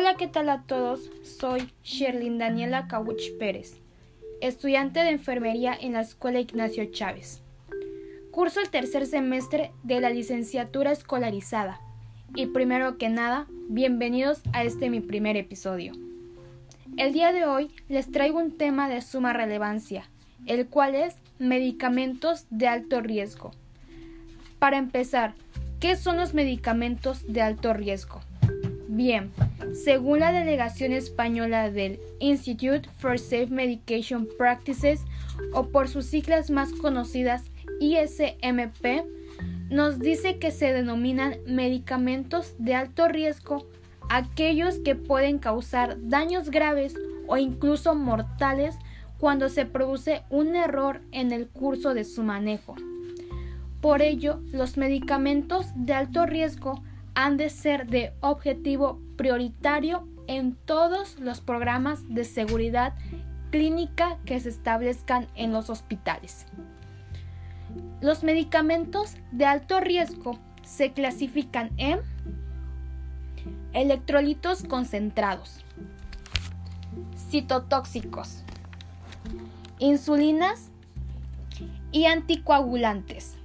Hola, ¿qué tal a todos? Soy Sherlyn Daniela Kawuch Pérez, estudiante de enfermería en la Escuela Ignacio Chávez. Curso el tercer semestre de la licenciatura escolarizada. Y primero que nada, bienvenidos a este mi primer episodio. El día de hoy les traigo un tema de suma relevancia, el cual es medicamentos de alto riesgo. Para empezar, ¿qué son los medicamentos de alto riesgo? Bien, según la delegación española del Institute for Safe Medication Practices, o por sus siglas más conocidas ISMP, nos dice que se denominan medicamentos de alto riesgo aquellos que pueden causar daños graves o incluso mortales cuando se produce un error en el curso de su manejo. Por ello, los medicamentos de alto riesgo han de ser de objetivo prioritario en todos los programas de seguridad clínica que se establezcan en los hospitales. Los medicamentos de alto riesgo se clasifican en electrolitos concentrados, citotóxicos, insulinas y anticoagulantes.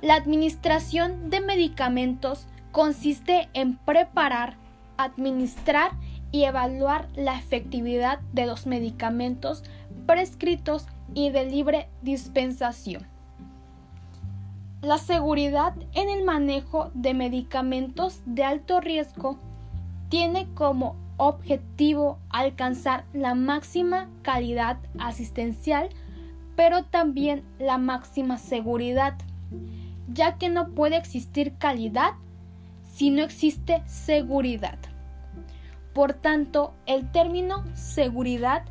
La administración de medicamentos consiste en preparar, administrar y evaluar la efectividad de los medicamentos prescritos y de libre dispensación. La seguridad en el manejo de medicamentos de alto riesgo tiene como objetivo alcanzar la máxima calidad asistencial, pero también la máxima seguridad, ya que no puede existir calidad si no existe seguridad. Por tanto, el término seguridad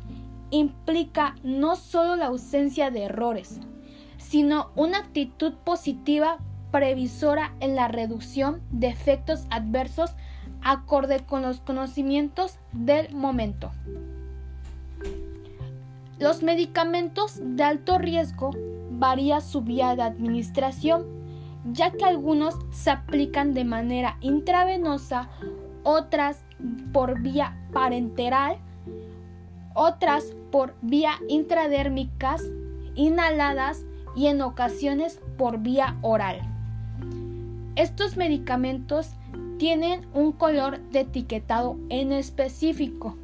implica no solo la ausencia de errores, sino una actitud positiva previsora en la reducción de efectos adversos acorde con los conocimientos del momento. Los medicamentos de alto riesgo varía su vía de administración ya que algunos se aplican de manera intravenosa, otras por vía parenteral, otras por vía intradérmicas, inhaladas y en ocasiones por vía oral. Estos medicamentos tienen un color de etiquetado en específico.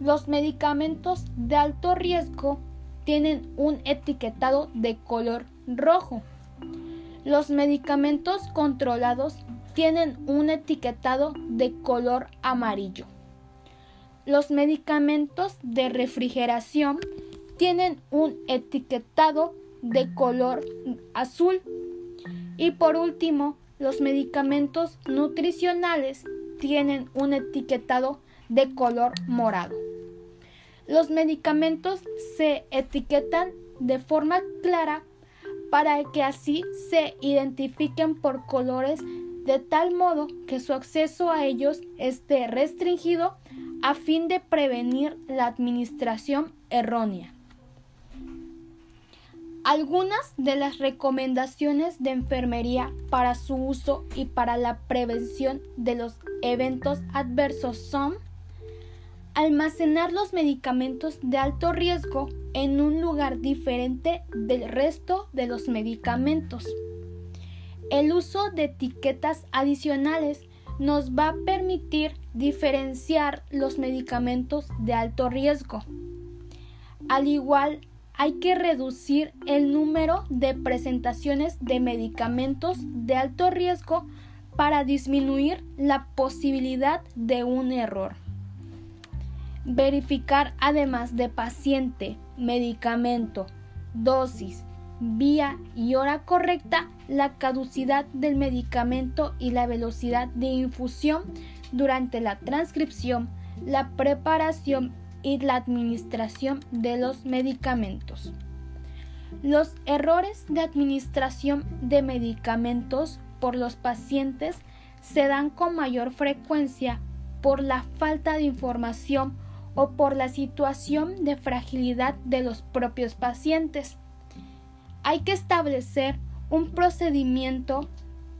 Los medicamentos de alto riesgo tienen un etiquetado de color rojo. Los medicamentos controlados tienen un etiquetado de color amarillo. Los medicamentos de refrigeración tienen un etiquetado de color azul. Y por último, los medicamentos nutricionales tienen un etiquetado de color morado. Los medicamentos se etiquetan de forma clara para que así se identifiquen por colores de tal modo que su acceso a ellos esté restringido a fin de prevenir la administración errónea. Algunas de las recomendaciones de enfermería para su uso y para la prevención de los eventos adversos son almacenar los medicamentos de alto riesgo en un lugar diferente del resto de los medicamentos. El uso de etiquetas adicionales nos va a permitir diferenciar los medicamentos de alto riesgo. Al igual, hay que reducir el número de presentaciones de medicamentos de alto riesgo para disminuir la posibilidad de un error. Verificar además de paciente, medicamento, dosis, vía y hora correcta la caducidad del medicamento y la velocidad de infusión durante la transcripción, la preparación y la administración de los medicamentos. Los errores de administración de medicamentos por los pacientes se dan con mayor frecuencia por la falta de información o por la situación de fragilidad de los propios pacientes. Hay que establecer un procedimiento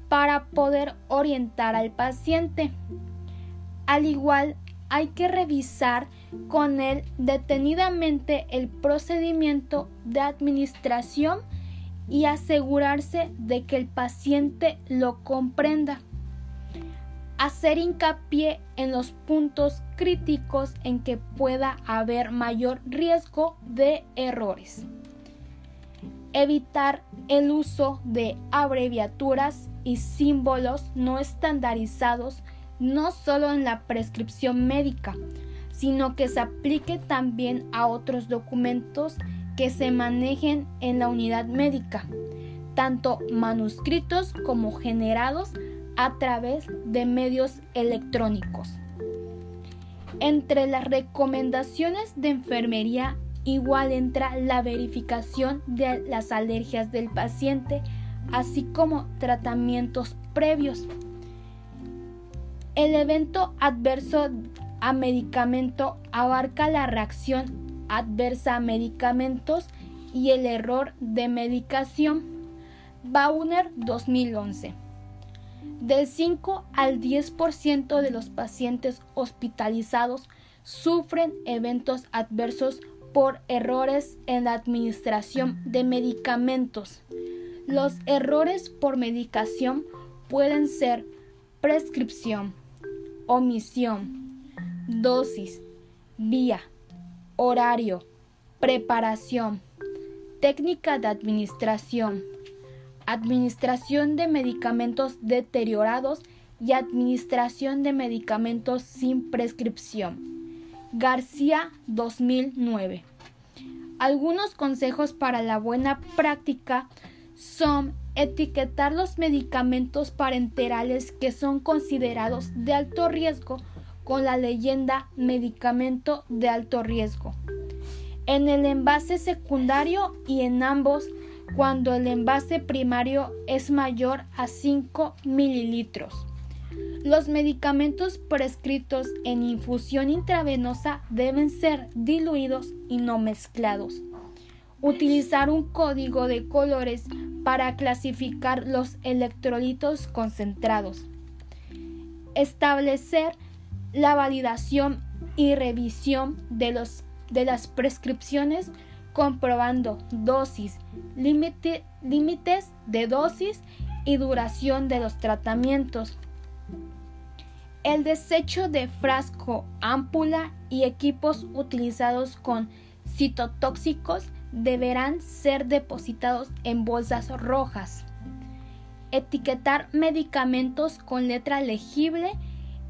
para poder orientar al paciente. Al igual, hay que revisar con él detenidamente el procedimiento de administración y asegurarse de que el paciente lo comprenda. Hacer hincapié en los puntos críticos en que pueda haber mayor riesgo de errores. Evitar el uso de abreviaturas y símbolos no estandarizados no solo en la prescripción médica, sino que se aplique también a otros documentos que se manejen en la unidad médica, tanto manuscritos como generados a través de medios electrónicos. Entre las recomendaciones de enfermería igual entra la verificación de las alergias del paciente, así como tratamientos previos. El evento adverso a medicamento abarca la reacción adversa a medicamentos y el error de medicación. Bauner 2011. Del 5 al 10% de los pacientes hospitalizados sufren eventos adversos por errores en la administración de medicamentos. Los errores por medicación pueden ser prescripción, omisión, dosis, vía, horario, preparación, técnica de administración, administración de medicamentos deteriorados y administración de medicamentos sin prescripción. García 2009. Algunos consejos para la buena práctica son etiquetar los medicamentos parenterales que son considerados de alto riesgo con la leyenda medicamento de alto riesgo. En el envase secundario y en ambos cuando el envase primario es mayor a 5 mililitros. Los medicamentos prescritos en infusión intravenosa deben ser diluidos y no mezclados. Utilizar un código de colores para clasificar los electrolitos concentrados. Establecer la validación y revisión de, los, de las prescripciones comprobando dosis, límites de dosis y duración de los tratamientos. El desecho de frasco, ámpula y equipos utilizados con citotóxicos deberán ser depositados en bolsas rojas. Etiquetar medicamentos con letra legible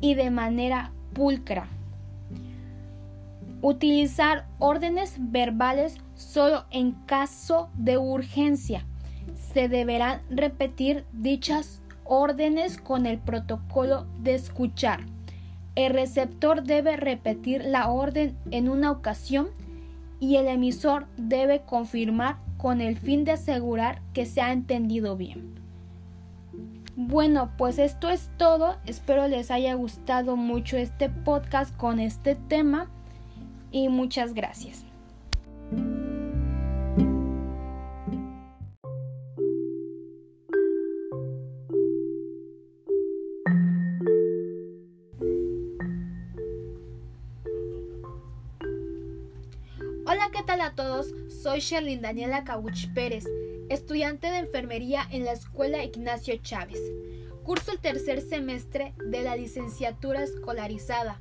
y de manera pulcra. Utilizar órdenes verbales solo en caso de urgencia. Se deberán repetir dichas órdenes con el protocolo de escuchar. El receptor debe repetir la orden en una ocasión y el emisor debe confirmar con el fin de asegurar que se ha entendido bien. Bueno, pues esto es todo. Espero les haya gustado mucho este podcast con este tema y muchas gracias. a todos, soy Sherlyn Daniela Cabuch Pérez, estudiante de enfermería en la Escuela Ignacio Chávez. Curso el tercer semestre de la licenciatura escolarizada.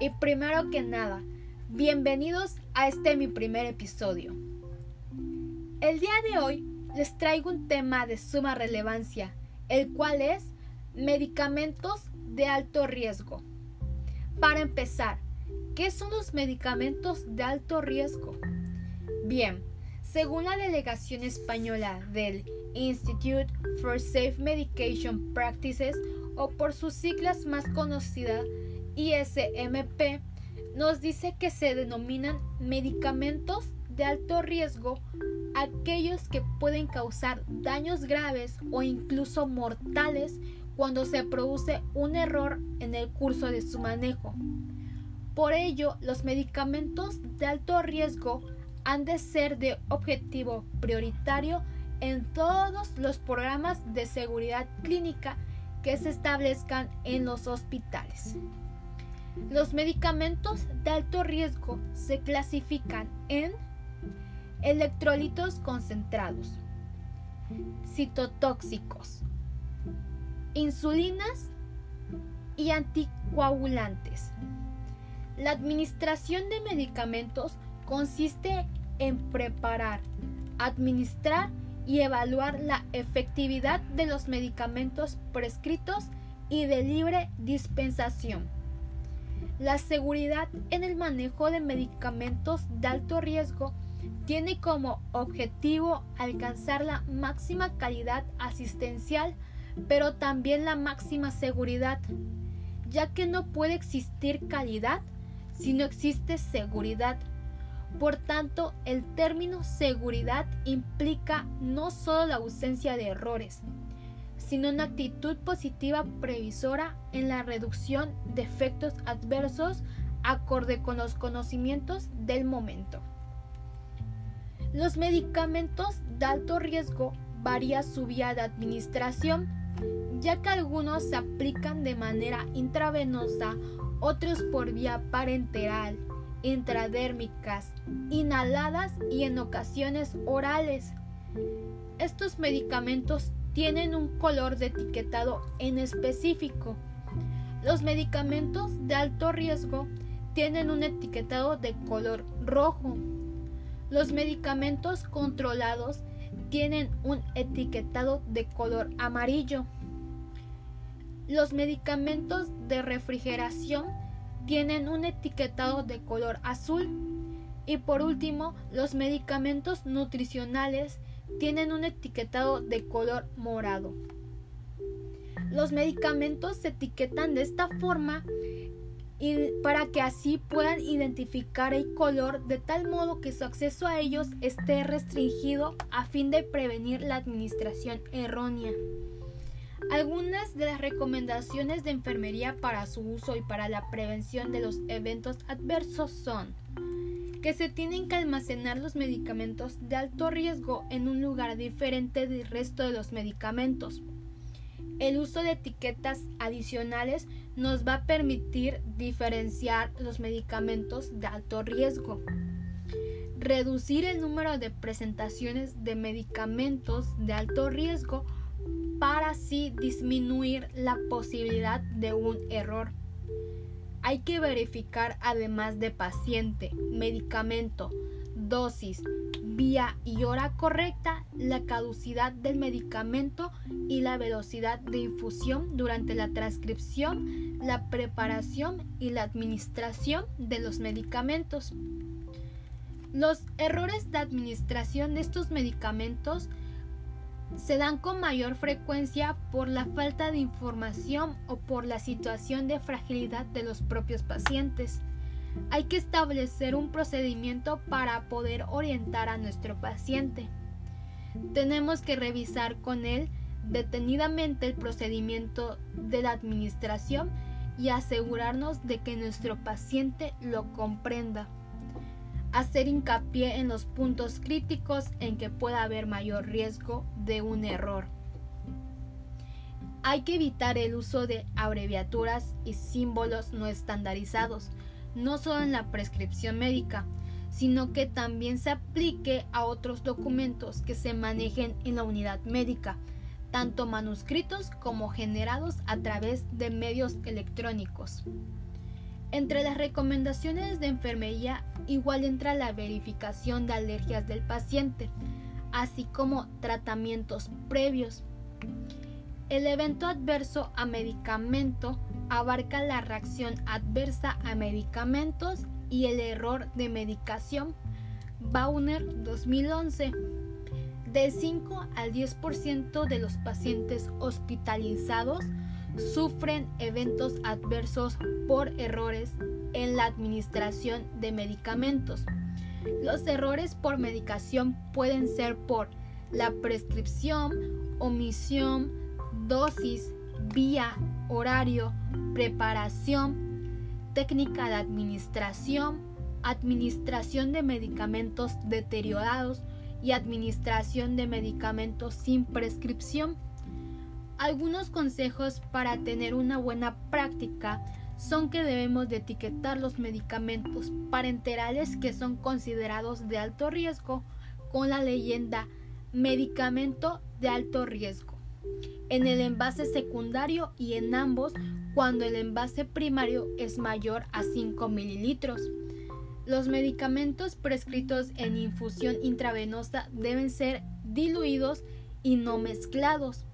Y primero que nada, bienvenidos a este mi primer episodio. El día de hoy les traigo un tema de suma relevancia, el cual es medicamentos de alto riesgo. Para empezar, ¿qué son los medicamentos de alto riesgo? Bien, según la delegación española del Institute for Safe Medication Practices o por sus siglas más conocidas ISMP, nos dice que se denominan medicamentos de alto riesgo aquellos que pueden causar daños graves o incluso mortales cuando se produce un error en el curso de su manejo. Por ello, los medicamentos de alto riesgo han de ser de objetivo prioritario en todos los programas de seguridad clínica que se establezcan en los hospitales. Los medicamentos de alto riesgo se clasifican en electrolitos concentrados, citotóxicos, insulinas y anticoagulantes. La administración de medicamentos consiste en preparar, administrar y evaluar la efectividad de los medicamentos prescritos y de libre dispensación. La seguridad en el manejo de medicamentos de alto riesgo tiene como objetivo alcanzar la máxima calidad asistencial, pero también la máxima seguridad, ya que no puede existir calidad si no existe seguridad. Por tanto, el término seguridad implica no solo la ausencia de errores, sino una actitud positiva previsora en la reducción de efectos adversos acorde con los conocimientos del momento. Los medicamentos de alto riesgo varía su vía de administración, ya que algunos se aplican de manera intravenosa, otros por vía parenteral, intradérmicas, inhaladas y en ocasiones orales. Estos medicamentos tienen un color de etiquetado en específico. Los medicamentos de alto riesgo tienen un etiquetado de color rojo. Los medicamentos controlados tienen un etiquetado de color amarillo. Los medicamentos de refrigeración tienen un etiquetado de color azul. Y por último, los medicamentos nutricionales tienen un etiquetado de color morado. Los medicamentos se etiquetan de esta forma para que así puedan identificar el color de tal modo que su acceso a ellos esté restringido a fin de prevenir la administración errónea. Algunas de las recomendaciones de enfermería para su uso y para la prevención de los eventos adversos son que se tienen que almacenar los medicamentos de alto riesgo en un lugar diferente del resto de los medicamentos. El uso de etiquetas adicionales nos va a permitir diferenciar los medicamentos de alto riesgo. Reducir el número de presentaciones de medicamentos de alto riesgo para así disminuir la posibilidad de un error. Hay que verificar además de paciente, medicamento, dosis, vía y hora correcta, la caducidad del medicamento y la velocidad de infusión durante la transcripción, la preparación y la administración de los medicamentos. Los errores de administración de estos medicamentos se dan con mayor frecuencia por la falta de información o por la situación de fragilidad de los propios pacientes. Hay que establecer un procedimiento para poder orientar a nuestro paciente. Tenemos que revisar con él detenidamente el procedimiento de la administración y asegurarnos de que nuestro paciente lo comprenda hacer hincapié en los puntos críticos en que pueda haber mayor riesgo de un error. Hay que evitar el uso de abreviaturas y símbolos no estandarizados, no solo en la prescripción médica, sino que también se aplique a otros documentos que se manejen en la unidad médica, tanto manuscritos como generados a través de medios electrónicos. Entre las recomendaciones de enfermería igual entra la verificación de alergias del paciente, así como tratamientos previos. El evento adverso a medicamento abarca la reacción adversa a medicamentos y el error de medicación. Bauner 2011. De 5 al 10% de los pacientes hospitalizados sufren eventos adversos por errores en la administración de medicamentos. Los errores por medicación pueden ser por la prescripción, omisión, dosis, vía, horario, preparación, técnica de administración, administración de medicamentos deteriorados y administración de medicamentos sin prescripción. Algunos consejos para tener una buena práctica son que debemos de etiquetar los medicamentos parenterales que son considerados de alto riesgo con la leyenda medicamento de alto riesgo en el envase secundario y en ambos cuando el envase primario es mayor a 5 mililitros. Los medicamentos prescritos en infusión intravenosa deben ser diluidos y no mezclados.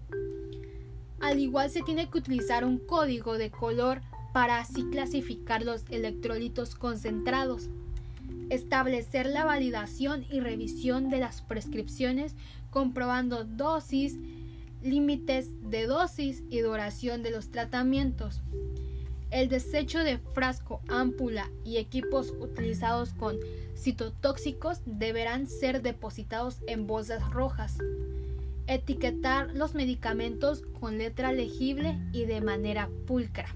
Al igual se tiene que utilizar un código de color para así clasificar los electrolitos concentrados. Establecer la validación y revisión de las prescripciones comprobando dosis, límites de dosis y duración de los tratamientos. El desecho de frasco, ámpula y equipos utilizados con citotóxicos deberán ser depositados en bolsas rojas. Etiquetar los medicamentos con letra legible y de manera pulcra.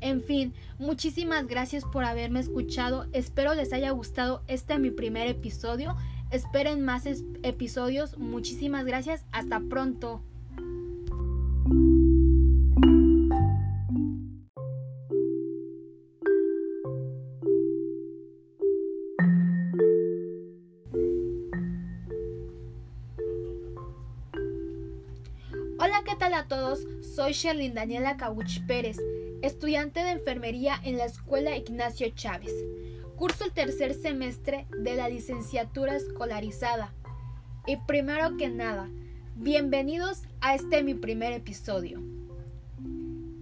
En fin, muchísimas gracias por haberme escuchado. Espero les haya gustado este mi primer episodio. Esperen más episodios. Muchísimas gracias. Hasta pronto. ¿Qué tal a todos? Soy Sherlyn Daniela Cabuch Pérez, estudiante de enfermería en la Escuela Ignacio Chávez. Curso el tercer semestre de la licenciatura escolarizada. Y primero que nada, bienvenidos a este mi primer episodio.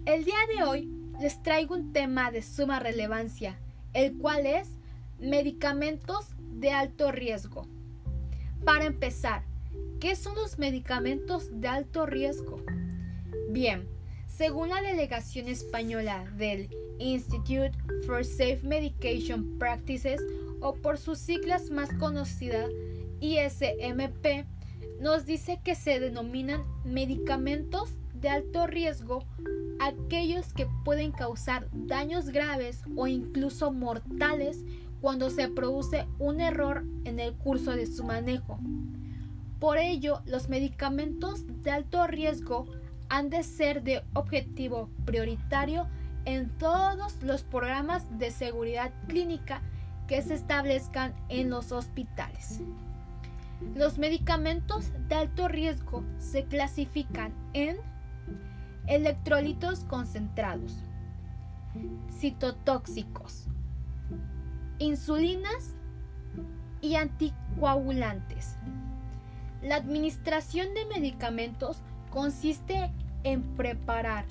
El día de hoy les traigo un tema de suma relevancia, el cual es medicamentos de alto riesgo. Para empezar, ¿Qué son los medicamentos de alto riesgo? Bien, según la delegación española del Institute for Safe Medication Practices o por sus siglas más conocidas ISMP, nos dice que se denominan medicamentos de alto riesgo aquellos que pueden causar daños graves o incluso mortales cuando se produce un error en el curso de su manejo. Por ello, los medicamentos de alto riesgo han de ser de objetivo prioritario en todos los programas de seguridad clínica que se establezcan en los hospitales. Los medicamentos de alto riesgo se clasifican en electrolitos concentrados, citotóxicos, insulinas y anticoagulantes. La administración de medicamentos consiste en preparar,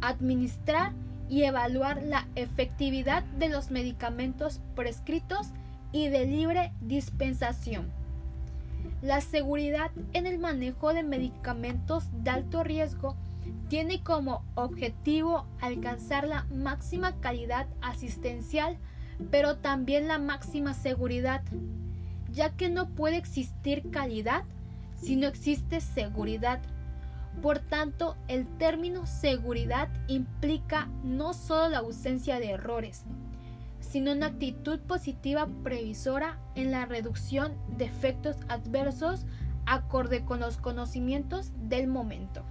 administrar y evaluar la efectividad de los medicamentos prescritos y de libre dispensación. La seguridad en el manejo de medicamentos de alto riesgo tiene como objetivo alcanzar la máxima calidad asistencial, pero también la máxima seguridad, ya que no puede existir calidad si no existe seguridad. Por tanto, el término seguridad implica no solo la ausencia de errores, sino una actitud positiva previsora en la reducción de efectos adversos acorde con los conocimientos del momento.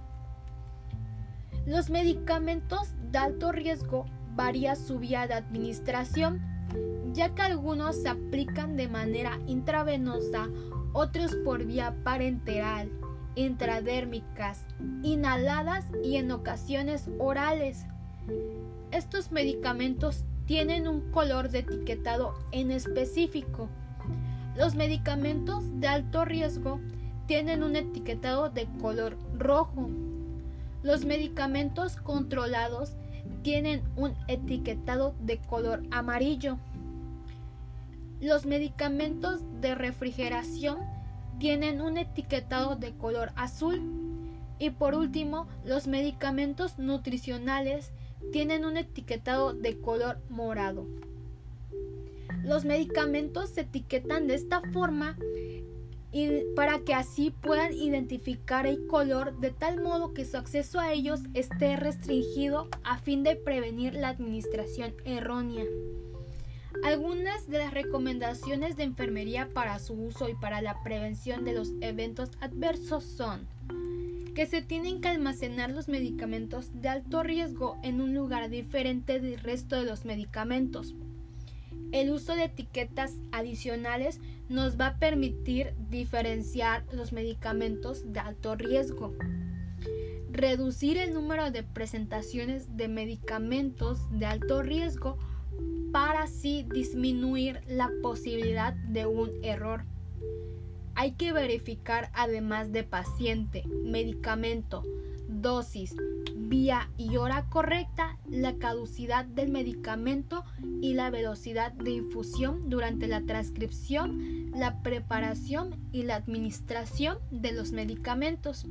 Los medicamentos de alto riesgo varía su vía de administración, ya que algunos se aplican de manera intravenosa otros por vía parenteral, intradérmicas, inhaladas y en ocasiones orales. Estos medicamentos tienen un color de etiquetado en específico. Los medicamentos de alto riesgo tienen un etiquetado de color rojo. Los medicamentos controlados tienen un etiquetado de color amarillo. Los medicamentos de refrigeración tienen un etiquetado de color azul. Y por último, los medicamentos nutricionales tienen un etiquetado de color morado. Los medicamentos se etiquetan de esta forma y para que así puedan identificar el color de tal modo que su acceso a ellos esté restringido a fin de prevenir la administración errónea. Algunas de las recomendaciones de enfermería para su uso y para la prevención de los eventos adversos son que se tienen que almacenar los medicamentos de alto riesgo en un lugar diferente del resto de los medicamentos. El uso de etiquetas adicionales nos va a permitir diferenciar los medicamentos de alto riesgo. Reducir el número de presentaciones de medicamentos de alto riesgo para así disminuir la posibilidad de un error. Hay que verificar además de paciente, medicamento, dosis, vía y hora correcta, la caducidad del medicamento y la velocidad de infusión durante la transcripción, la preparación y la administración de los medicamentos.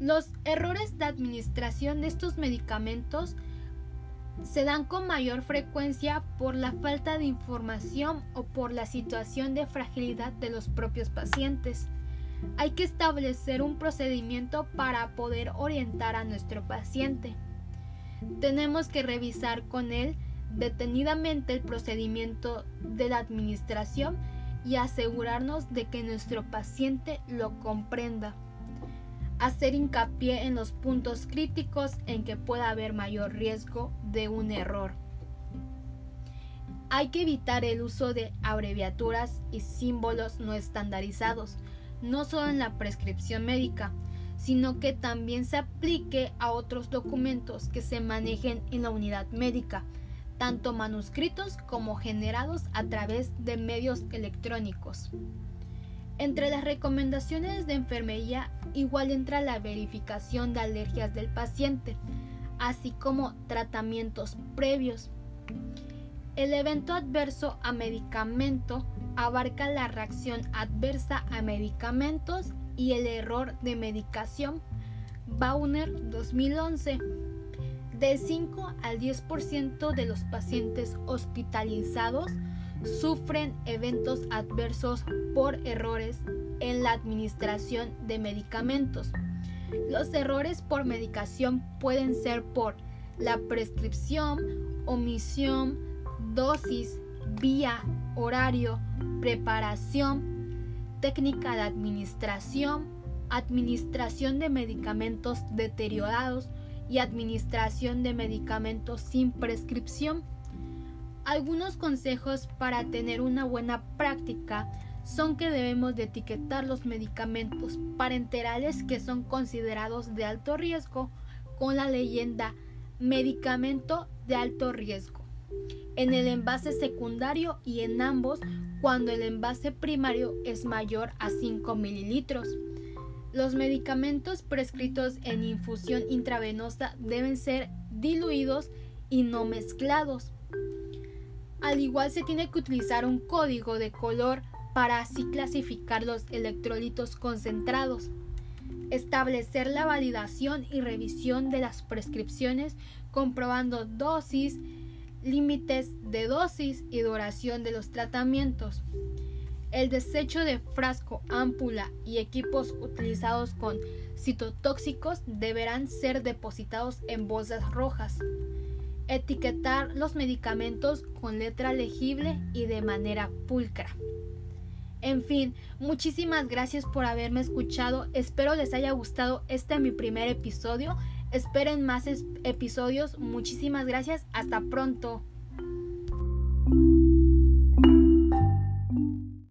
Los errores de administración de estos medicamentos se dan con mayor frecuencia por la falta de información o por la situación de fragilidad de los propios pacientes. Hay que establecer un procedimiento para poder orientar a nuestro paciente. Tenemos que revisar con él detenidamente el procedimiento de la administración y asegurarnos de que nuestro paciente lo comprenda hacer hincapié en los puntos críticos en que pueda haber mayor riesgo de un error. Hay que evitar el uso de abreviaturas y símbolos no estandarizados, no solo en la prescripción médica, sino que también se aplique a otros documentos que se manejen en la unidad médica, tanto manuscritos como generados a través de medios electrónicos. Entre las recomendaciones de enfermería igual entra la verificación de alergias del paciente, así como tratamientos previos. El evento adverso a medicamento abarca la reacción adversa a medicamentos y el error de medicación. Bauner 2011. De 5 al 10% de los pacientes hospitalizados sufren eventos adversos por errores en la administración de medicamentos. Los errores por medicación pueden ser por la prescripción, omisión, dosis, vía, horario, preparación, técnica de administración, administración de medicamentos deteriorados y administración de medicamentos sin prescripción. Algunos consejos para tener una buena práctica son que debemos de etiquetar los medicamentos parenterales que son considerados de alto riesgo con la leyenda medicamento de alto riesgo en el envase secundario y en ambos cuando el envase primario es mayor a 5 mililitros. Los medicamentos prescritos en infusión intravenosa deben ser diluidos y no mezclados. Al igual se tiene que utilizar un código de color para así clasificar los electrolitos concentrados. Establecer la validación y revisión de las prescripciones comprobando dosis, límites de dosis y duración de los tratamientos. El desecho de frasco, ámpula y equipos utilizados con citotóxicos deberán ser depositados en bolsas rojas etiquetar los medicamentos con letra legible y de manera pulcra. En fin, muchísimas gracias por haberme escuchado. Espero les haya gustado este mi primer episodio. Esperen más episodios. Muchísimas gracias. Hasta pronto.